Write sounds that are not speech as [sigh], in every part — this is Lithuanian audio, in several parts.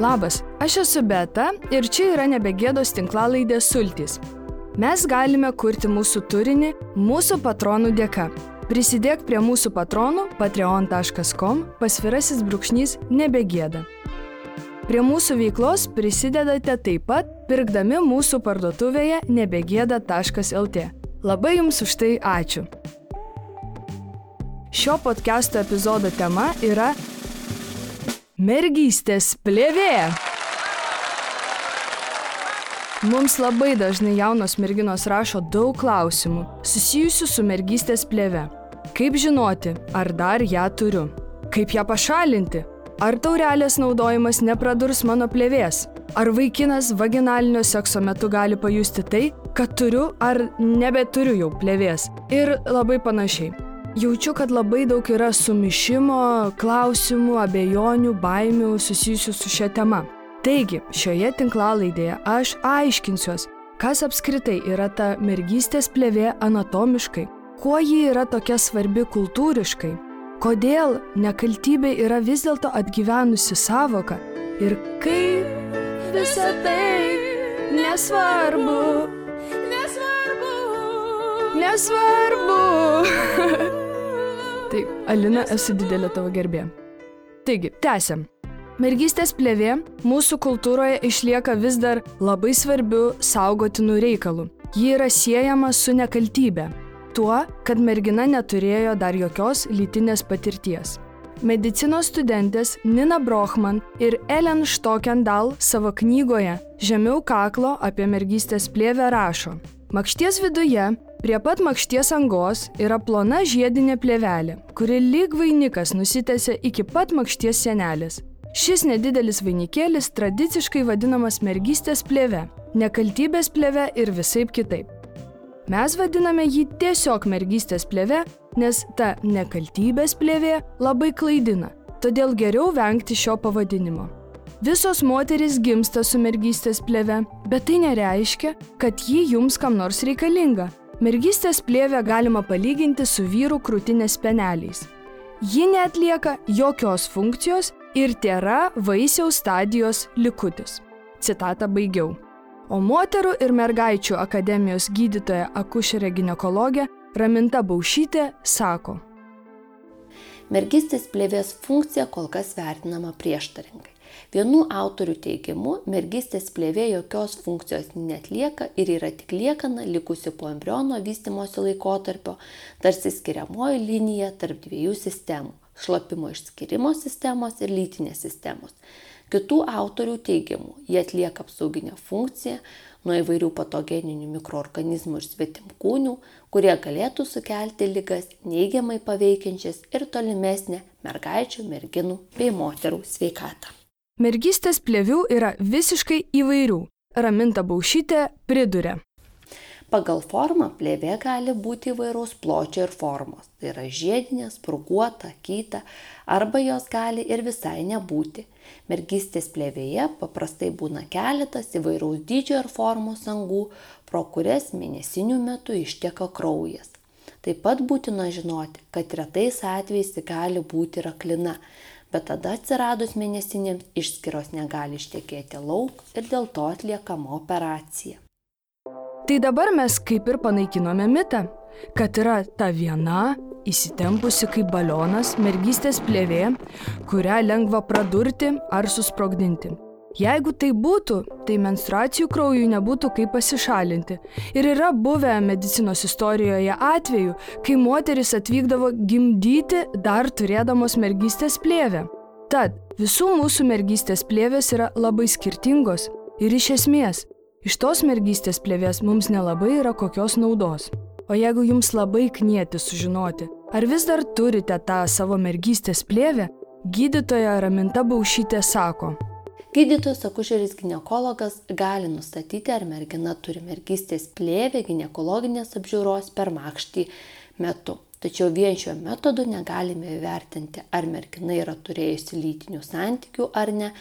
Labas, aš esu Beta ir čia yra nebegėdos tinklalaidė Sultys. Mes galime kurti mūsų turinį mūsų patronų dėka. Prisidėk prie mūsų patronų patreon.com pasvirasis brūkšnys nebegėda. Prie mūsų veiklos prisidedate taip pat, pirkdami mūsų parduotuvėje nebegėda.lt. Labai Jums už tai ačiū. Šio podcast'o epizodo tema yra Mergystės plėvė. Mums labai dažnai jaunos merginos rašo daug klausimų susijusių su mergystės plėve. Kaip žinoti, ar dar ją turiu? Kaip ją pašalinti? Ar taurelės naudojimas nepradurs mano plėvės? Ar vaikinas vaginalinio sekso metu gali pajusti tai, kad turiu ar nebeturiu jau plėvės? Ir labai panašiai. Jaučiu, kad labai daug yra sumišimo, klausimų, abejonių, baimių susijusių su šia tema. Taigi, šioje tinklalaidėje aš aiškinsiuos, kas apskritai yra ta mergystės plėvė anatomiškai, kuo ji yra tokia svarbi kultūriškai, kodėl nekaltybė yra vis dėlto atgyvenusi savoka ir kaip visą tai nesvarbu. Nesvarbu. Nesvarbu. [laughs] Tai Alina, esu didelė tavo gerbė. Taigi, tęsiam. Mergystės plėvė mūsų kultūroje išlieka vis dar labai svarbiu saugotinų reikalų. Ji yra siejama su nekaltybė. Tuo, kad mergina neturėjo dar jokios lytinės patirties. Medicinos studentės Nina Brochman ir Ellen Stokendal savo knygoje Žemiau kaklo apie mergystės plėvę rašo. Makšties viduje Prie pat makšties angos yra plona žiedinė plėvelė, kuri lyg vainikas nusitęsia iki pat makšties senelės. Šis nedidelis vainikėlis tradiciškai vadinamas mergystės plėve, nekaltybės plėve ir visaip kitaip. Mes vadiname jį tiesiog mergystės plėve, nes ta nekaltybės plėvė labai klaidina, todėl geriau vengti šio pavadinimo. Visos moteris gimsta su mergystės plėve, bet tai nereiškia, kad ji jums kam nors reikalinga Mergystės plėvę galima palyginti su vyrų krūtinės peneliais. Ji netlieka jokios funkcijos ir tėra vaisiaus stadijos likutis. Citatą baigiau. O moterų ir mergaičių akademijos gydytoja akušerė gynekologė Raminta Baušytė sako. Mergystės plėvės funkcija kol kas vertinama prieštaringai. Vienų autorių teigimu, mergystės plėvė jokios funkcijos netlieka ir yra tik liekana likusi po embriono vystimosi laikotarpio, tarsi skiriamoji linija tarp dviejų sistemų - šlapimo išskirimo sistemos ir lytinės sistemos. Kitų autorių teigimu, jie atlieka apsauginę funkciją nuo įvairių patogeninių mikroorganizmų ir svetimkūnių, kurie galėtų sukelti lygas neigiamai paveikiančias ir tolimesnę mergaičių, merginų bei moterų sveikatą. Mergystės plėvių yra visiškai įvairių. Raminta Baušytė priduria. Pagal formą plėvė gali būti įvairaus pločio ir formos. Tai yra žiedinė, spurguota, kyta, arba jos gali ir visai nebūti. Mergystės plėvėje paprastai būna keletas įvairaus dydžio ir formos angų, pro kurias mėnesinių metų išteka kraujas. Taip pat būtina žinoti, kad retais atvejais gali būti raklina, bet tada atsiradus mėnesinėms išskiros negali ištekėti lauk ir dėl to atliekama operacija. Tai dabar mes kaip ir panaikinome mitą, kad yra ta viena įsitempusi kaip balionas mergystės plėvė, kurią lengva pradurti ar susprogdinti. Jeigu tai būtų, tai menstruacijų kraujui nebūtų kaip pasišalinti. Ir yra buvę medicinos istorijoje atveju, kai moteris atvykdavo gimdyti dar turėdamos mergystės plėvę. Tad visų mūsų mergystės plėvės yra labai skirtingos ir iš esmės, iš tos mergystės plėvės mums nelabai yra kokios naudos. O jeigu jums labai knieti sužinoti, ar vis dar turite tą savo mergystės plėvę, gydytoja Raminta Baušytė sako, Gydytojas akušeris gynekologas gali nustatyti, ar mergina turi mergystės plėvę gynekologinės apžiūros per makštį metu. Tačiau vien šiuo metodu negalime įvertinti, ar mergina yra turėjusi lytinių santykių ar ne.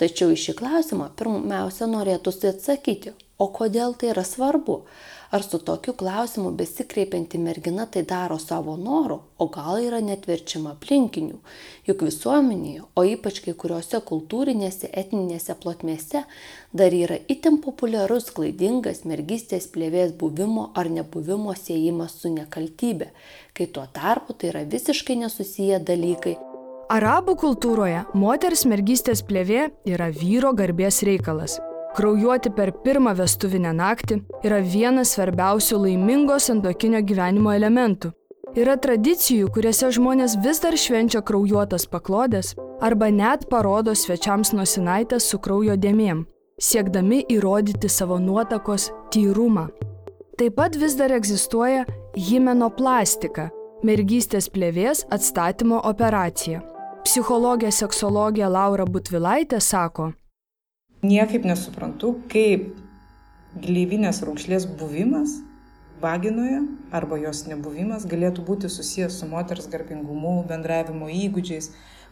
Tačiau iš šį klausimą pirmiausia norėtųsi atsakyti, O kodėl tai yra svarbu? Ar su tokiu klausimu besikreipianti mergina tai daro savo noru, o gal yra netverčiama aplinkinių? Juk visuomenėje, o ypač kai kuriuose kultūrinėse, etninėse plotmėse, dar yra itin populiarus klaidingas mergystės plėvės buvimo ar nebuvimo siejimas su nekaltybė, kai tuo tarpu tai yra visiškai nesusiję dalykai. Arabų kultūroje moters mergystės plėvė yra vyro garbės reikalas. Kraujuoti per pirmą vestuvinę naktį yra vienas svarbiausių laimingo santokinio gyvenimo elementų. Yra tradicijų, kuriuose žmonės vis dar švenčia kraujuotas paklodės arba net parodo svečiams nosinaitės su kraujo dėmėm, siekdami įrodyti savo nuotakos tyrumą. Taip pat vis dar egzistuoja himenoplastika - mergystės plėvės atstatymo operacija. Psichologė seksologė Laura Butvilaitė sako, niekaip nesuprantu, kaip gleivinės raukšlės buvimas vaginoje arba jos nebuvimas galėtų būti susijęs su moters garbingumu, bendravimo įgūdžiais,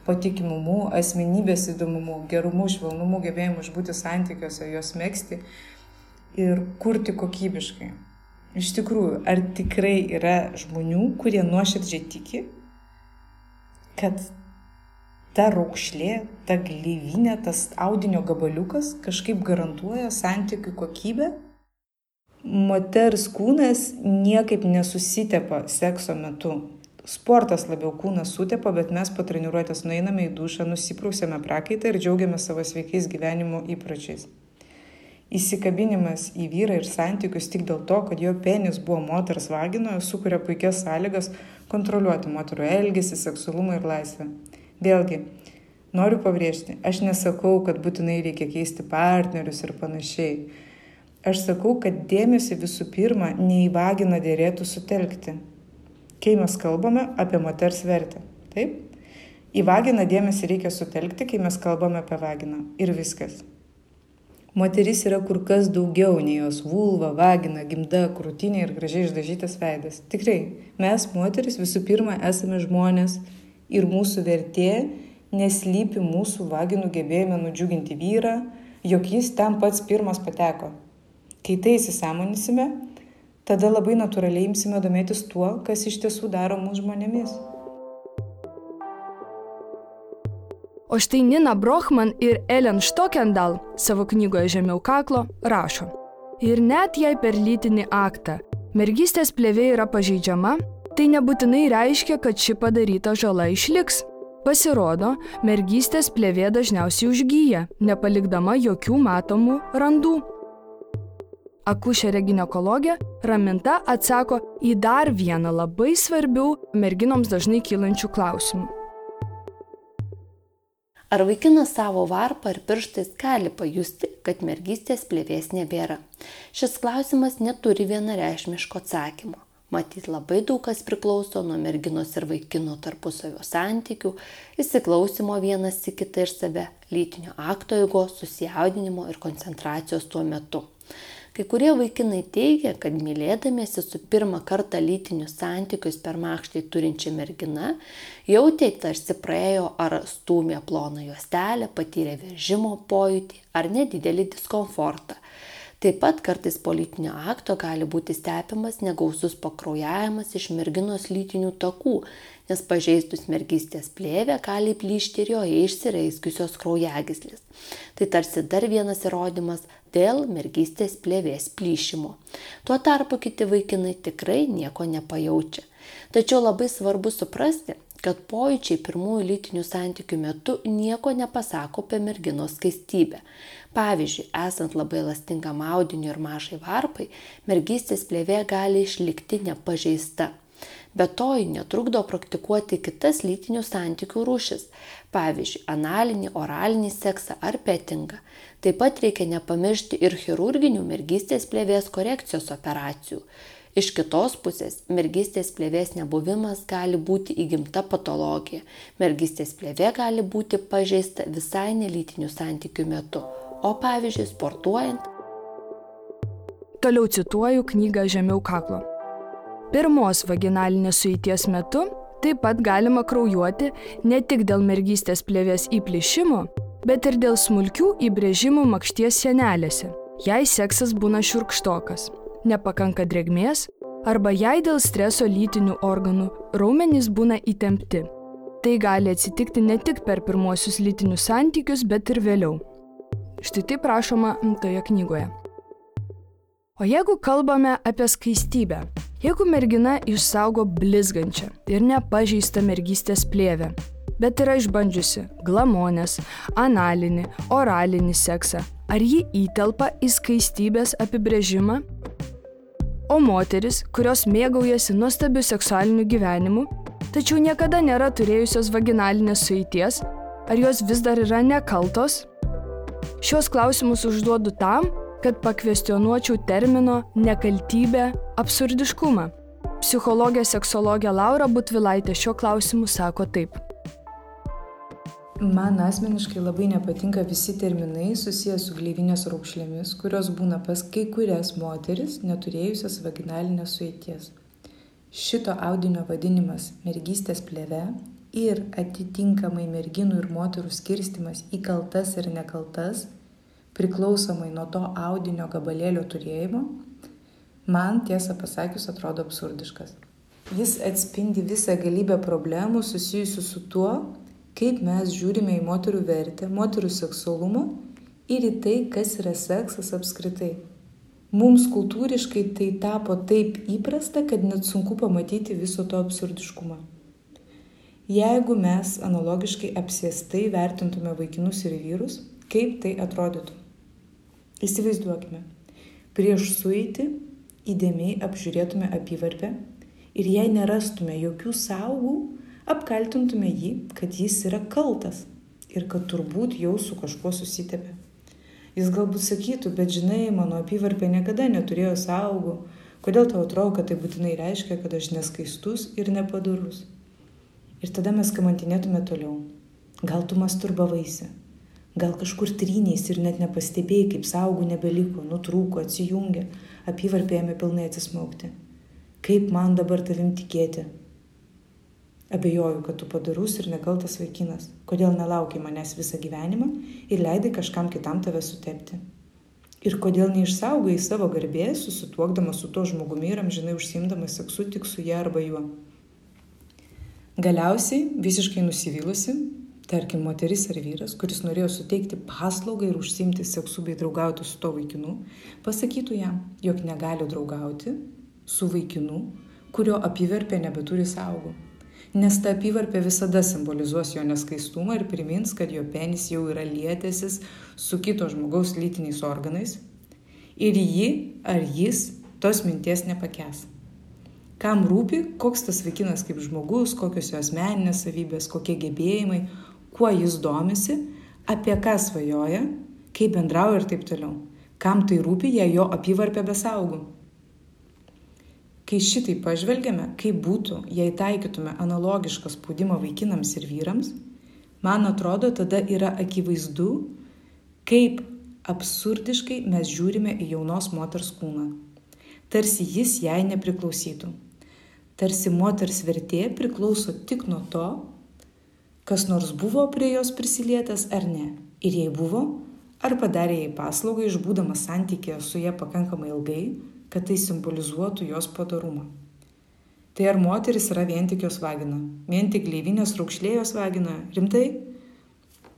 patikimumu, asmenybės įdomumu, gerumu, švelnumu, gebėjimu išbūti santykiuose, juos mėgsti ir kurti kokybiškai. Iš tikrųjų, ar tikrai yra žmonių, kurie nuoširdžiai tiki, kad ta raukšlė, ta gleivinė, tas audinio gabaliukas kažkaip garantuoja santykių kokybę. Moters kūnas niekaip nesusitepa sekso metu. Sportas labiau kūną sutepa, bet mes po treniruotės nueiname į dušą, nusiprausėme prakaitą ir džiaugiamės savo sveikais gyvenimo įpročiais. Įsikabinimas į vyrą ir santykius tik dėl to, kad jo penis buvo moters vaginoje, sukuria puikias sąlygas kontroliuoti moterų elgesį, seksualumą ir laisvę. Vėlgi, noriu pabrėžti, aš nesakau, kad būtinai reikia keisti partnerius ir panašiai. Aš sakau, kad dėmesį visų pirma ne į vaginą dėrėtų sutelkti, kai mes kalbame apie moters vertę. Taip? Į vaginą dėmesį reikia sutelkti, kai mes kalbame apie vaginą. Ir viskas. Moteris yra kur kas daugiau nei jos vulva, vagina, gimda, krūtinė ir gražiai išdažytas veidas. Tikrai, mes, moteris, visų pirma esame žmonės ir mūsų vertė neslypi mūsų vaginų gebėjime nudžiuginti vyrą, jog jis ten pats pirmas pateko. Kai tai įsisamonysime, tada labai natūraliai imsime domėtis tuo, kas iš tiesų daro mūsų žmonėmis. O štai Nina Brochman ir Ellen Stokendal savo knygoje Žemiau kaklo rašo. Ir net jei per lytinį aktą mergystės plėvė yra pažeidžiama, tai nebūtinai reiškia, kad ši padaryta žala išliks. Pasirodo, mergystės plėvė dažniausiai užgyja, nepalikdama jokių matomų randų. Akušerė gynekologė Raminta atsako į dar vieną labai svarbių merginoms dažnai kylančių klausimų. Ar vaikinas savo varpą ar pirštais gali pajusti, kad mergystės plėvės nebėra? Šis klausimas neturi vienareišmiško atsakymo. Matyt, labai daug kas priklauso nuo merginos ir vaikino tarpusavio santykių, įsiklausimo vienas į kitą ir save, lytinio akto eigos, susijaudinimo ir koncentracijos tuo metu. Kai kurie vaikinai teigia, kad mylėdamiesi su pirmą kartą lytinius santykius per makštį turinčia mergina, jautė tarsi praėjo ar stūmė ploną juostelę, patyrė veržimo pojūtį ar nedidelį diskomfortą Taip pat kartais politinio akto gali būti stepimas negausus pakraujavimas iš merginos lytinių takų, nes pažeistus mergystės plėvę gali plyšti ir joje išsireiskiusios kraujagyslės. Tai tarsi dar vienas įrodymas dėl mergystės plėvės plyšimo. Tuo tarpu kiti vaikinai tikrai nieko nepajaučia. Tačiau labai svarbu suprasti, kad pojūčiai pirmųjų lytinių santykių metu nieko nepasako apie merginos skaistybę. Pavyzdžiui, esant labai lastingam audiniu ir mažai varpai, mergystės plėvė gali išlikti nepažeista. Be to, ji netrukdo praktikuoti kitas lytinių santykių rūšis, pavyzdžiui, analinį, oralinį seksą ar petingą. Taip pat reikia nepamiršti ir chirurginių mergystės plėvės korekcijos operacijų. Iš kitos pusės, mergystės plėvės nebuvimas gali būti įgimta patologija. Mergystės plėvė gali būti pažeista visai nelytinių santykių metu o pavyzdžiui sportuojant. Toliau cituoju knygą Žemiau kaklo. Pirmos vaginalinės sueities metu taip pat galima kraujuoti ne tik dėl mergystės plėvės įplyšimo, bet ir dėl smulkių įbrėžimų makšties senelėse, jei seksas būna širkštokas, nepakanka drėgmės arba jei dėl streso lytinių organų raumenys būna įtempti. Tai gali atsitikti ne tik per pirmosius lytinius santykius, bet ir vėliau. Štai taip rašoma toje knygoje. O jeigu kalbame apie skaistybę, jeigu mergina išsaugo blizgančią ir nepažeistą mergystės plėvę, bet yra išbandžiusi glamonės, analinį, oralinį seksą, ar ji įtelpa į skaistybės apibrėžimą? O moteris, kurios mėgaujasi nuostabiu seksualiniu gyvenimu, tačiau niekada nėra turėjusios vaginalinės sueities, ar jos vis dar yra nekaltos? Šios klausimus užduodu tam, kad pakvestionuočiau termino nekaltybė absurdiškumą. Psichologė seksologė Laura Butvilaitė šiuo klausimu sako taip. Man asmeniškai labai nepatinka visi terminai susijęs su gleivinės raukšlėmis, kurios būna pas kai kurias moteris neturėjusias vaginalinės sueities. Šito audinio vadinimas mergystės plėve ir atitinkamai merginų ir moterų skirstimas į kaltas ir nekaltas, priklausomai nuo to audinio gabalėlio turėjimo, man tiesą pasakius atrodo absurdiškas. Jis atspindi visą galybę problemų susijusių su tuo, kaip mes žiūrime į moterų vertę, moterų seksualumą ir į tai, kas yra seksas apskritai. Mums kultūriškai tai tapo taip įprasta, kad net sunku pamatyti viso to absurdiškumą. Jeigu mes analogiškai apsėstai vertintume vaikinus ir vyrus, kaip tai atrodytų? Įsivaizduokime, prieš sueitį įdėmiai apžiūrėtume apyvarpę ir jei nerastume jokių saugų, apkaltintume jį, kad jis yra kaltas ir kad turbūt jau su kažkuo susitepė. Jis galbūt sakytų, bet žinai, mano apyvarpė niekada neturėjo saugų, kodėl tau atrodo, kad tai būtinai reiškia, kad aš neskaistus ir nepadarus. Ir tada mes kamantinėtume toliau. Gal tu masturbavaisi, gal kažkur trynės ir net nepastebėjai, kaip saugų nebeliko, nutrūko, atsijungė, apyvarpėjame pilnai atsismaukti. Kaip man dabar tavim tikėti? Abejoju, kad tu padarus ir nekaltas vaikinas. Kodėl nelaukiai manęs visą gyvenimą ir leidai kažkam kitam tave sutepti? Ir kodėl neišsaugai savo garbės, susituokdamas su tuo žmogumi ir amžinai užsimdamas seksu tik su ją arba juo? Galiausiai, visiškai nusivylusi, tarkim, moteris ar vyras, kuris norėjo suteikti paslaugą ir užsimti seksu bei draugauti su to vaikinu, pasakytų jam, jog negali draugauti su vaikinu, kurio apyvarpė nebeturi saugų. Nes ta apyvarpė visada simbolizuos jo neskaistumą ir primins, kad jo penis jau yra lietęsis su kito žmogaus lytiniais organais ir ji ar jis tos minties nepakes kam rūpi, koks tas vaikinas kaip žmogus, kokios jo asmeninės savybės, kokie gebėjimai, kuo jis domisi, apie ką svajoja, kaip bendrauja ir taip toliau. Kam tai rūpi, jei jo apyvarpė besaugų. Kai šitai pažvelgiame, kaip būtų, jei taikytume analogišką spaudimą vaikinams ir vyrams, man atrodo, tada yra akivaizdu, kaip absurdiškai mes žiūrime į jaunos moters kūną. Tarsi jis jai nepriklausytų tarsi moters vertė priklauso tik nuo to, kas nors buvo prie jos prisilietęs ar ne. Ir jei buvo, ar padarė jai paslaugą išbūdamas santykėje su ją pakankamai ilgai, kad tai simbolizuotų jos padarumą. Tai ar moteris yra vien tik jos vagina, vien tik gleivinės raukšlė jos vagina, rimtai?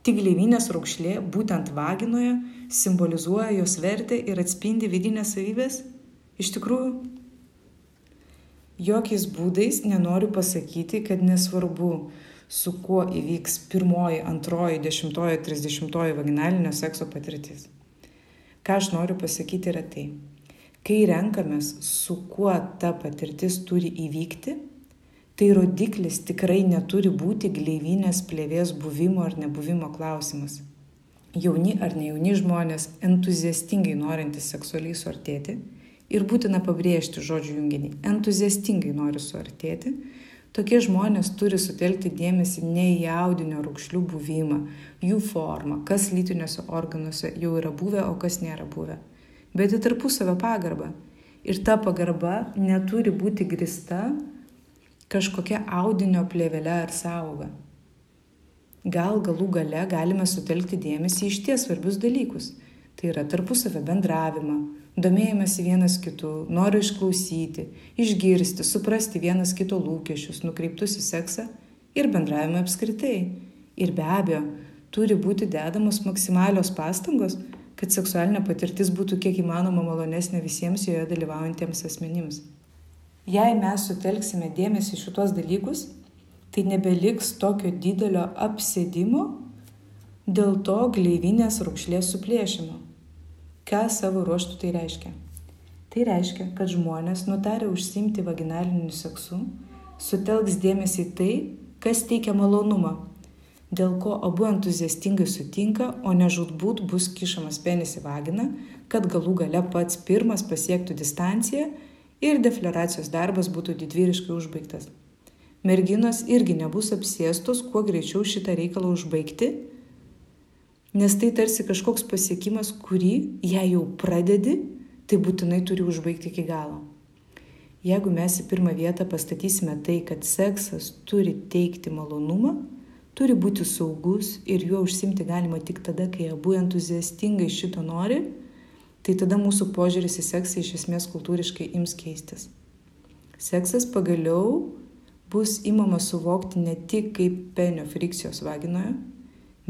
Tik gleivinės raukšlė būtent vaginoje simbolizuoja jos vertę ir atspindi vidinės savybės? Iš tikrųjų, jokiais būdais nenoriu pasakyti, kad nesvarbu, su kuo įvyks pirmoji, antroji, dešimtoji, trisdešimtoji vaginalinio sekso patirtis. Ką aš noriu pasakyti yra tai, kai renkamės, su kuo ta patirtis turi įvykti, tai rodiklis tikrai neturi būti gleivinės plėvės buvimo ar nebuvimo klausimas. Jauni ar nejauni žmonės, entuziastingai norintys seksualiai suartėti, ir būtina pabrėžti žodžių junginį - entuziastingai nori suartėti, tokie žmonės turi sutelkti dėmesį ne į audinio raukšlių buvimą, jų formą, kas lytiniuose organuose jau yra buvę, o kas nėra buvę, bet į tarpusavio pagarbą. Ir ta pagarba neturi būti grista kažkokia audinio plėvelė ar sauga. Gal galų gale galime sutelkti dėmesį iš ties svarbius dalykus Tai yra tarpusavio bendravimą, domėjimąsi vienas kitu, noriu išklausyti, išgirsti, suprasti vienas kito lūkesčius, nukreiptus į seksą ir bendravimą apskritai. Ir be abejo, turi būti dedamos maksimalios pastangos, kad seksualinė patirtis būtų kiek įmanoma malonesnė visiems joje dalyvaujantiems asmenims. Jei mes sutelksime dėmesį šitos dalykus, tai nebeliks tokio didelio apsėdimo dėl to gleivinės rūkšlės suplėšimo. Ką savo ruoštų tai reiškia? Tai reiškia, kad žmonės nutarę užsimti vaginaliniu seksu, sutelks dėmesį tai, kas teikia malonumą, dėl ko abu entuziastingai sutinka, o ne žudbūt bus kišamas penis į vaginą, kad galų gale pats pirmas pasiektų distanciją ir defleracijos darbas būtų didvyriškai užbaigtas. Merginos irgi nebus apsėstos, kuo greičiau šitą reikalą užbaigti, nes tai tarsi kažkoks pasiekimas, kurį, jei jau pradedi, tai būtinai turi užbaigti iki galo. Jeigu mes į pirmą vietą pastatysime tai, kad seksas turi teikti malonumą, turi būti saugus ir juo užsimti galima tik tada, kai abu entuziastingai šito nori, tai tada mūsų požiūris į seksą iš esmės kultūriškai ims keistis. Seksas pagaliau bus įmama suvokti ne tik kaip penio frikcijos vaginoje,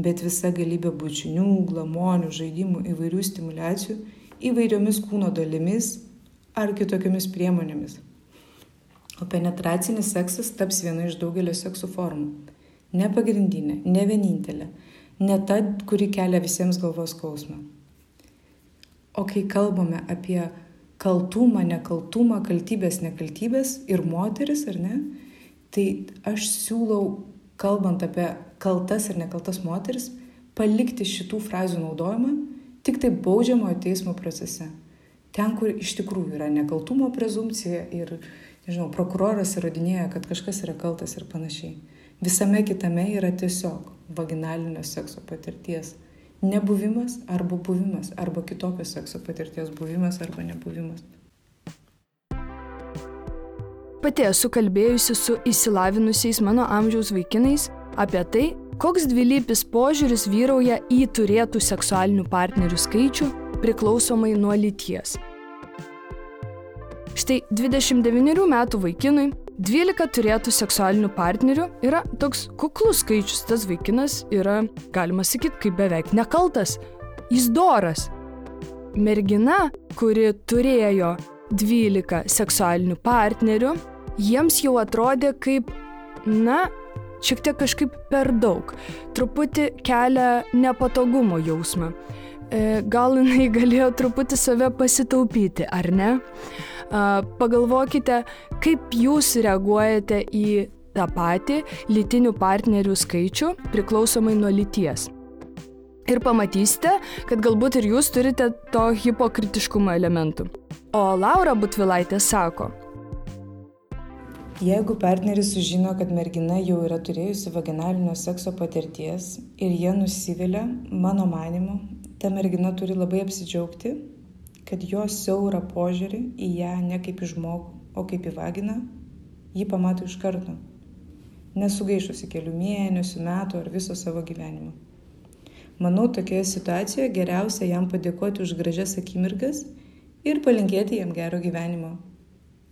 bet visa galybė bučinių, glamonių, žaidimų, įvairių stimulacijų, įvairiomis kūno dalimis ar kitokiamis priemonėmis. O penetracinis seksas taps viena iš daugelio sekso formų ne pagrindinė, ne vienintelė, ne ta, kuri kelia visiems galvos skausmą. O kai kalbame apie kaltumą, nekaltumą, kaltybės, nekaltybės ir moteris, ar ne, tai aš siūlau, kalbant apie kaltas ir nekaltas moteris, palikti šitų frazių naudojimą tik tai baudžiamojo teismo procese. Ten, kur iš tikrųjų yra nekaltumo prezumcija ir, nežinau, prokuroras įrodinėja, kad kažkas yra kaltas ir panašiai. Visame kitame yra tiesiog vaginalinio sekso patirties nebuvimas arba buvimas, arba kitokio sekso patirties buvimas arba nebuvimas. Pati esu kalbėjusi su įsilavinusiais mano amžiaus vaikinais apie tai, koks dvilypis požiūris vyrauja į turėtų seksualinių partnerių skaičių priklausomai nuo lyties. Štai 29 metų vaikinui 12 turėtų seksualinių partnerių yra toks kuklus skaičius. Tas vaikinas yra, galima sakyti, kaip beveik nekaltas. Jis doras. Mergina, kuri turėjo 12 seksualinių partnerių, jiems jau atrodė kaip, na, šiek tiek kažkaip per daug. Truputį kelia nepatogumo jausmą. E, gal jinai galėjo truputį save pasitaupyti, ar ne? Pagalvokite, kaip jūs reaguojate į tą patį lytinių partnerių skaičių priklausomai nuo lyties. Ir pamatysite, kad galbūt ir jūs turite to hipokritiškumo elementų. O Laura Butvilaitė sako, Jeigu partneris sužino, kad mergina jau yra turėjusi vaginalinio sekso patirties ir jie nusivilia, mano manimu, ta mergina turi labai apsidžiaugti kad jo siaurą požiūrį į ją ne kaip į žmogų, o kaip į vaginą, jį pamato iš karto, nesugaišusi kelių mėnesių, metų ar viso savo gyvenimo. Manau, tokioje situacijoje geriausia jam padėkoti už gražias akimirkas ir palinkėti jam gero gyvenimo.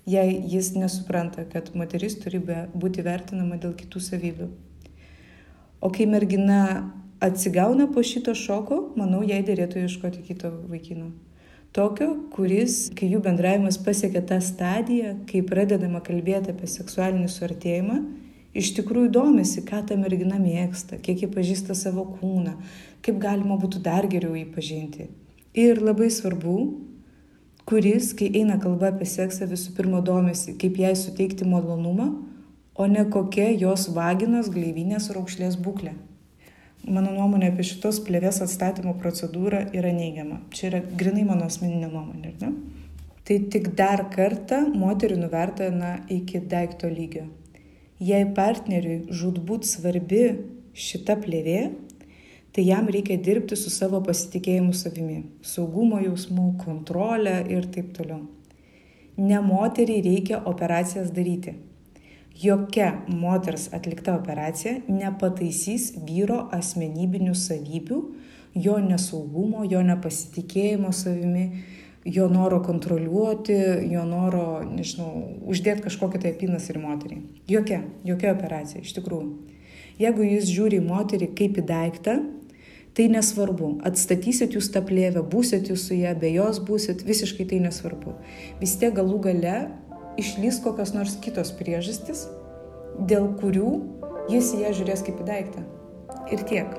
Jei jis nesupranta, kad moteris turi būti vertinama dėl kitų savybių. O kai mergina atsigauna po šito šoko, manau, jai dėlėtų ieškoti kito vaikino tokio, kuris, kai jų bendravimas pasiekia tą stadiją, kai pradedama kalbėti apie seksualinį suartėjimą, iš tikrųjų domisi, ką ta mergina mėgsta, kiek ji pažįsta savo kūną, kaip galima būtų dar geriau jį pažinti. Ir labai svarbu, kuris, kai eina kalba apie seksą, visų pirma domisi, kaip jai suteikti malonumą, o ne kokia jos vaginos, gleivinės ar aukšlės būklė mano nuomonė apie šitos plėvės atstatymo procedūrą yra neigiama. Čia yra grinai mano asmeninė nuomonė, ar ne? Tai tik dar kartą moterį nuvertina iki daikto lygio. Jei partneriui žudbūt svarbi šita plėvė, tai jam reikia dirbti su savo pasitikėjimu savimi, saugumo jausmu, kontrolę ir taip toliau. Ne moteriai reikia operacijas daryti jokia moters atlikta operacija nepataisys vyro asmenybinių savybių, jo nesaugumo, jo nepasitikėjimo savimi, jo noro kontroliuoti, jo noro, nežinau, uždėti kažkokią tai apynasrį moteriai. Jokia, jokia operacija, iš tikrųjų. Jeigu jūs žiūri į moterį kaip į daiktą, tai nesvarbu. Atstatysit jūs tą plėvę, būsit jūs su ją, be jos būsit, visiškai tai nesvarbu. Vis tiek galų gale išlys kokios nors kitos priežastis, dėl kurių jis į ją žiūrės kaip į daiktą. Ir tiek.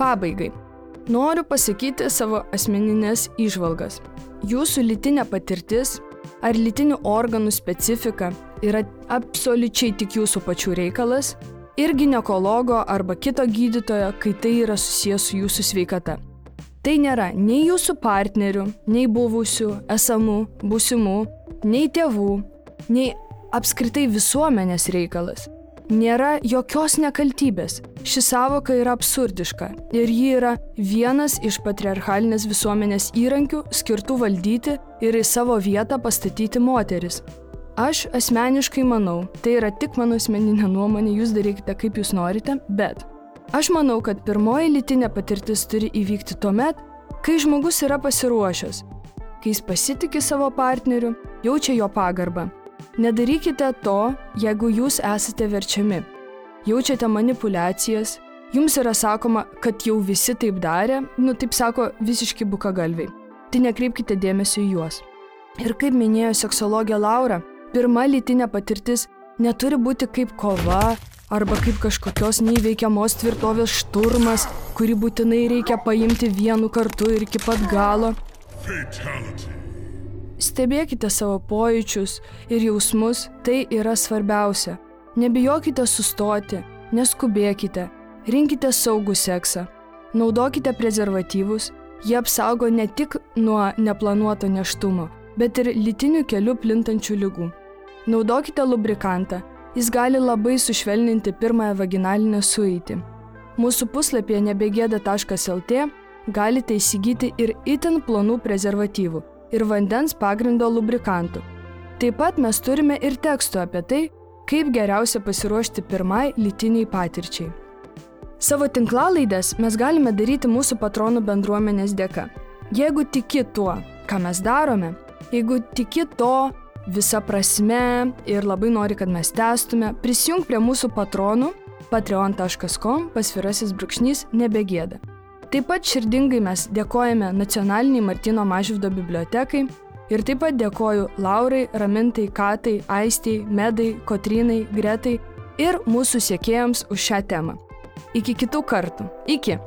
Pabaigai. Noriu pasakyti savo asmeninės išvalgas. Jūsų lytinė patirtis ar lytinių organų specifika yra absoliučiai tik jūsų pačių reikalas ir gynekologo arba kito gydytojo, kai tai yra susijęs su jūsų sveikata. Tai nėra nei jūsų partnerių, nei buvusių, esamų, būsimų, nei tėvų, nei apskritai visuomenės reikalas nėra jokios nekaltybės. Ši savoka yra absurdiška ir ji yra vienas iš patriarchalinės visuomenės įrankių skirtų valdyti ir į savo vietą pastatyti moteris. Aš asmeniškai manau, tai yra tik mano asmeninė nuomonė, jūs darykite kaip jūs norite, bet aš manau, kad pirmoji lytinė patirtis turi įvykti tuo met, kai žmogus yra pasiruošęs, kai jis pasitikė savo partneriu, jaučia jo pagarbą Nedarykite to, jeigu jūs esate verčiami. Jaučiate manipulacijas, jums yra sakoma, kad jau visi taip darė, nu taip sako visiški bukagalviai. Tai nekreipkite dėmesio į juos. Ir kaip minėjo seksologė Laura, pirma lytinė patirtis neturi būti kaip kova arba kaip kažkokios neįveikiamos tvirtovės šturmas, kurį būtinai reikia paimti vienu kartu ir iki pat galo. Fatality. Stebėkite savo pojūčius ir jausmus, tai yra svarbiausia. Nebijokite sustoti, neskubėkite, rinkite saugų seksą, naudokite prezervatyvus, jie apsaugo ne tik nuo neplanuoto neštumo, bet ir lytinių kelių plintančių lygų. Naudokite lubrikantą, jis gali labai sušvelninti pirmąją vaginalinę sueitį. Mūsų puslapyje nebegėda.lt galite įsigyti ir itin plonų prezervatyvų ir vandens pagrindo lubrikantų. Taip pat mes turime ir tekstų apie tai, kaip geriausia pasiruošti pirmai lytiniai patirčiai. Savo tinklalaidės mes galime daryti mūsų patronų bendruomenės dėka. Jeigu tiki tuo, ką mes darome, jeigu tiki to visą prasme ir labai nori, kad mes testume, prisijung prie mūsų patronų patreon.com pasvirasis brūkšnys nebegėda. Taip pat širdingai mes dėkojame Nacionaliniai Martino Mažvydo bibliotekai ir taip pat dėkoju Laurai, Ramintai, Katai, Aistiai, Medai, Kotrinai, Gretai ir mūsų siekėjams už šią temą. Iki kitų kartų. Iki.